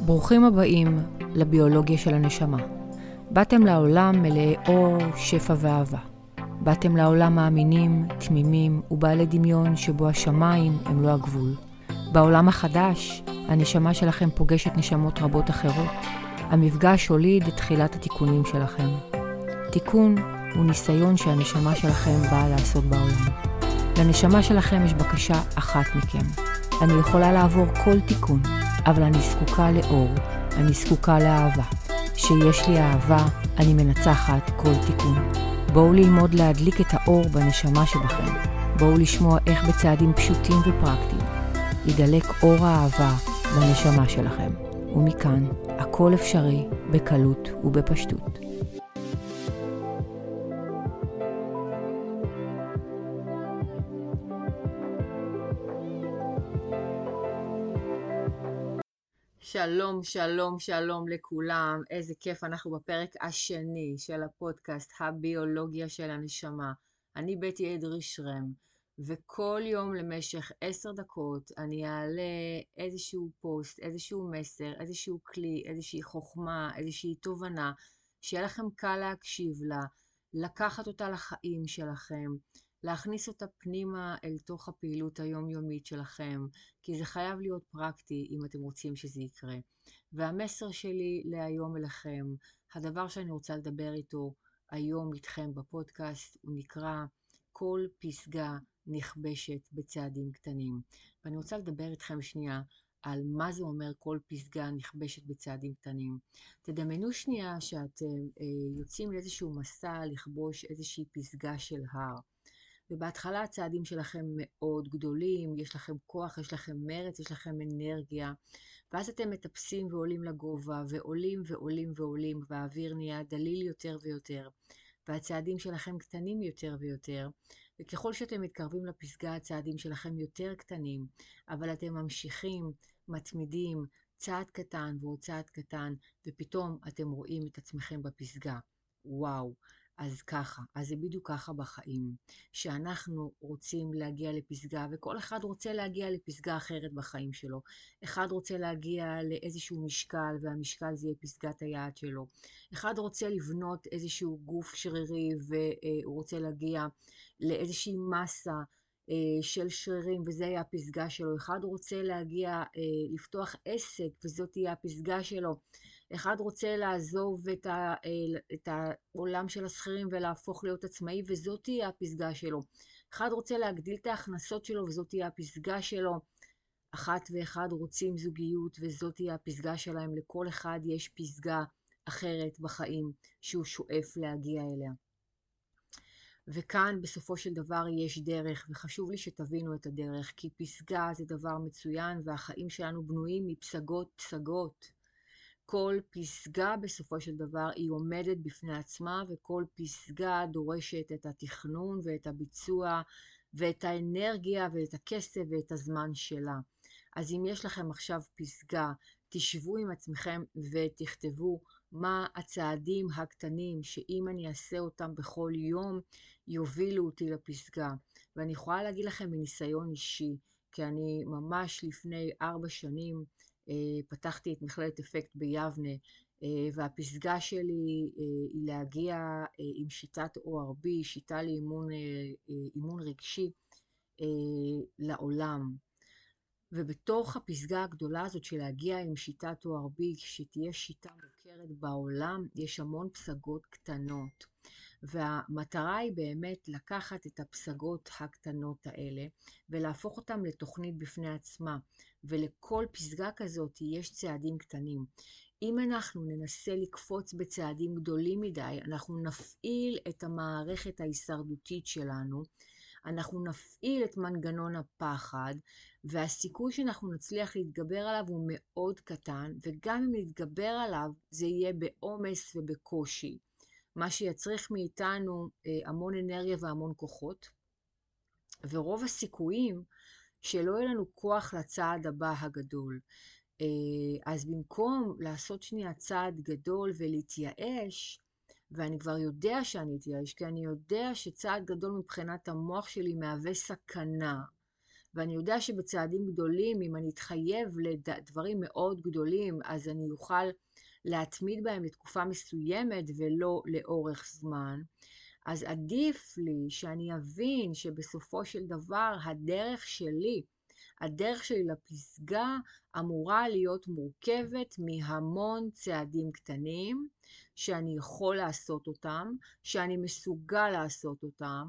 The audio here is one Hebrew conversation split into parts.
ברוכים הבאים לביולוגיה של הנשמה. באתם לעולם מלאי אור, שפע ואהבה. באתם לעולם מאמינים, תמימים ובעלי דמיון שבו השמיים הם לא הגבול. בעולם החדש, הנשמה שלכם פוגשת נשמות רבות אחרות. המפגש הוליד את תחילת התיקונים שלכם. תיקון הוא ניסיון שהנשמה שלכם באה לעשות בעולם. לנשמה שלכם יש בקשה אחת מכם. אני יכולה לעבור כל תיקון, אבל אני זקוקה לאור, אני זקוקה לאהבה. כשיש לי אהבה, אני מנצחת כל תיקון. בואו ללמוד להדליק את האור בנשמה שבכם. בואו לשמוע איך בצעדים פשוטים ופרקטיים ידלק אור האהבה בנשמה שלכם. ומכאן, הכל אפשרי בקלות ובפשטות. שלום, שלום, שלום לכולם. איזה כיף, אנחנו בפרק השני של הפודקאסט הביולוגיה של הנשמה. אני בטי אדרי שרם, וכל יום למשך עשר דקות אני אעלה איזשהו פוסט, איזשהו מסר, איזשהו כלי, איזושהי חוכמה, איזושהי תובנה, שיהיה לכם קל להקשיב לה, לקחת אותה לחיים שלכם. להכניס אותה פנימה אל תוך הפעילות היומיומית שלכם, כי זה חייב להיות פרקטי אם אתם רוצים שזה יקרה. והמסר שלי להיום אליכם, הדבר שאני רוצה לדבר איתו היום איתכם בפודקאסט, הוא נקרא כל פסגה נכבשת בצעדים קטנים. ואני רוצה לדבר איתכם שנייה על מה זה אומר כל פסגה נכבשת בצעדים קטנים. תדמיינו שנייה שאתם אה, יוצאים לאיזשהו מסע לכבוש איזושהי פסגה של הר. ובהתחלה הצעדים שלכם מאוד גדולים, יש לכם כוח, יש לכם מרץ, יש לכם אנרגיה, ואז אתם מטפסים ועולים לגובה, ועולים ועולים ועולים, והאוויר נהיה דליל יותר ויותר, והצעדים שלכם קטנים יותר ויותר, וככל שאתם מתקרבים לפסגה הצעדים שלכם יותר קטנים, אבל אתם ממשיכים, מתמידים, צעד קטן ועוד צעד קטן, ופתאום אתם רואים את עצמכם בפסגה. וואו. אז ככה, אז זה בדיוק ככה בחיים, שאנחנו רוצים להגיע לפסגה, וכל אחד רוצה להגיע לפסגה אחרת בחיים שלו. אחד רוצה להגיע לאיזשהו משקל, והמשקל זה יהיה פסגת היעד שלו. אחד רוצה לבנות איזשהו גוף שרירי, והוא רוצה להגיע לאיזושהי מסה. אה, של שרירים, וזה יהיה הפסגה שלו. אחד רוצה להגיע, אה, לפתוח עסק, וזאת תהיה הפסגה שלו. אחד רוצה לעזוב את, ה, אה, את העולם של השכירים ולהפוך להיות עצמאי, וזאת תהיה הפסגה שלו. אחד רוצה להגדיל את ההכנסות שלו, וזאת תהיה הפסגה שלו. אחת ואחד רוצים זוגיות, וזאת תהיה הפסגה שלהם. לכל אחד יש פסגה אחרת בחיים שהוא שואף להגיע אליה. וכאן בסופו של דבר יש דרך, וחשוב לי שתבינו את הדרך, כי פסגה זה דבר מצוין, והחיים שלנו בנויים מפסגות פסגות. כל פסגה בסופו של דבר היא עומדת בפני עצמה, וכל פסגה דורשת את התכנון ואת הביצוע ואת האנרגיה ואת הכסף ואת הזמן שלה. אז אם יש לכם עכשיו פסגה, תשבו עם עצמכם ותכתבו מה הצעדים הקטנים שאם אני אעשה אותם בכל יום, יובילו אותי לפסגה. ואני יכולה להגיד לכם מניסיון אישי, כי אני ממש לפני ארבע שנים פתחתי את מכללת אפקט ביבנה, אה, והפסגה שלי אה, היא להגיע עם שיטת ORB, שיטה לאימון רגשי, לעולם. ובתוך הפסגה הגדולה הזאת של להגיע עם שיטת ORB, שתהיה שיטה מוכרת בעולם, יש המון פסגות קטנות. והמטרה היא באמת לקחת את הפסגות הקטנות האלה ולהפוך אותן לתוכנית בפני עצמה, ולכל פסגה כזאת יש צעדים קטנים. אם אנחנו ננסה לקפוץ בצעדים גדולים מדי, אנחנו נפעיל את המערכת ההישרדותית שלנו, אנחנו נפעיל את מנגנון הפחד, והסיכוי שאנחנו נצליח להתגבר עליו הוא מאוד קטן, וגם אם נתגבר עליו, זה יהיה בעומס ובקושי. מה שיצריך מאיתנו אה, המון אנרגיה והמון כוחות, ורוב הסיכויים שלא יהיה לנו כוח לצעד הבא הגדול. אה, אז במקום לעשות שנייה צעד גדול ולהתייאש, ואני כבר יודע שאני אתייאש, כי אני יודע שצעד גדול מבחינת המוח שלי מהווה סכנה, ואני יודע שבצעדים גדולים, אם אני אתחייב לדברים מאוד גדולים, אז אני אוכל להתמיד בהם לתקופה מסוימת ולא לאורך זמן. אז עדיף לי שאני אבין שבסופו של דבר הדרך שלי, הדרך שלי לפסגה אמורה להיות מורכבת מהמון צעדים קטנים, שאני יכול לעשות אותם, שאני מסוגל לעשות אותם,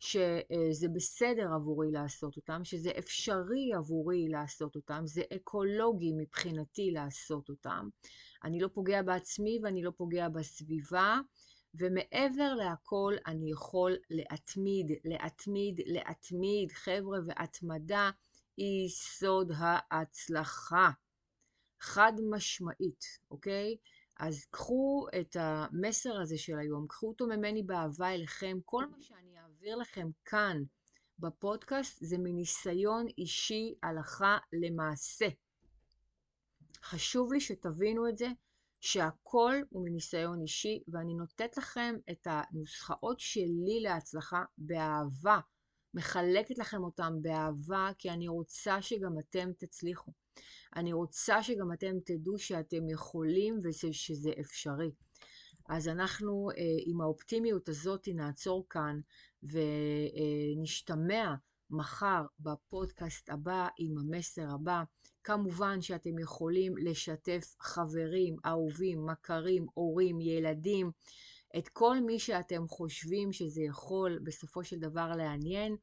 שזה בסדר עבורי לעשות אותם, שזה אפשרי עבורי לעשות אותם, זה אקולוגי מבחינתי לעשות אותם. אני לא פוגע בעצמי ואני לא פוגע בסביבה, ומעבר להכל אני יכול להתמיד, להתמיד, להתמיד. חבר'ה, והתמדה היא סוד ההצלחה. חד משמעית, אוקיי? אז קחו את המסר הזה של היום, קחו אותו ממני באהבה אליכם. כל מה שאני אעביר לכם כאן בפודקאסט זה מניסיון אישי הלכה למעשה. חשוב לי שתבינו את זה, שהכל הוא מניסיון אישי, ואני נותנת לכם את הנוסחאות שלי להצלחה באהבה. מחלקת לכם אותם באהבה, כי אני רוצה שגם אתם תצליחו. אני רוצה שגם אתם תדעו שאתם יכולים ושזה אפשרי. אז אנחנו אה, עם האופטימיות הזאת נעצור כאן ונשתמע מחר בפודקאסט הבא עם המסר הבא. כמובן שאתם יכולים לשתף חברים, אהובים, מכרים, הורים, ילדים, את כל מי שאתם חושבים שזה יכול בסופו של דבר לעניין,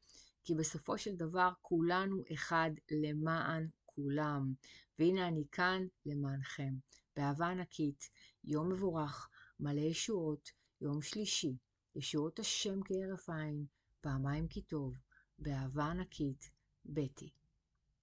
כי בסופו של דבר כולנו אחד למען כולם. והנה אני כאן למענכם. באהבה ענקית, יום מבורך, מלא ישועות, יום שלישי, ישועות השם כהרף עין, פעמיים כי טוב, באהבה ענקית, בטי.